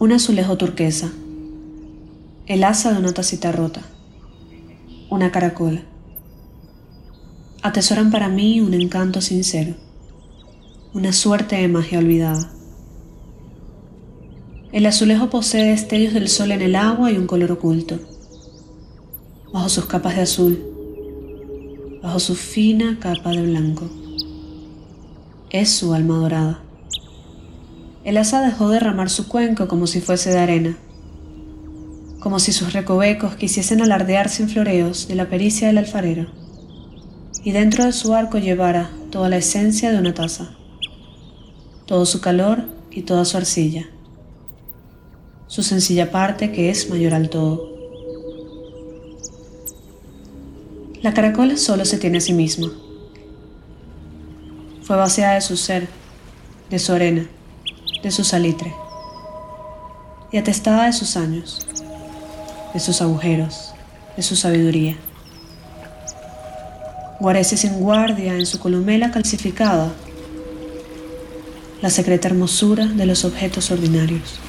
Un azulejo turquesa. El asa de una tacita rota. Una caracola. Atesoran para mí un encanto sincero. Una suerte de magia olvidada. El azulejo posee destellos del sol en el agua y un color oculto. Bajo sus capas de azul. Bajo su fina capa de blanco. Es su alma dorada. El asa dejó derramar su cuenco como si fuese de arena, como si sus recovecos quisiesen alardear sin floreos de la pericia del alfarero, y dentro de su arco llevara toda la esencia de una taza, todo su calor y toda su arcilla, su sencilla parte que es mayor al todo. La caracola solo se tiene a sí misma. Fue vaciada de su ser, de su arena, de su salitre y atestada de sus años, de sus agujeros, de su sabiduría. Guarece sin guardia en su columela calcificada la secreta hermosura de los objetos ordinarios.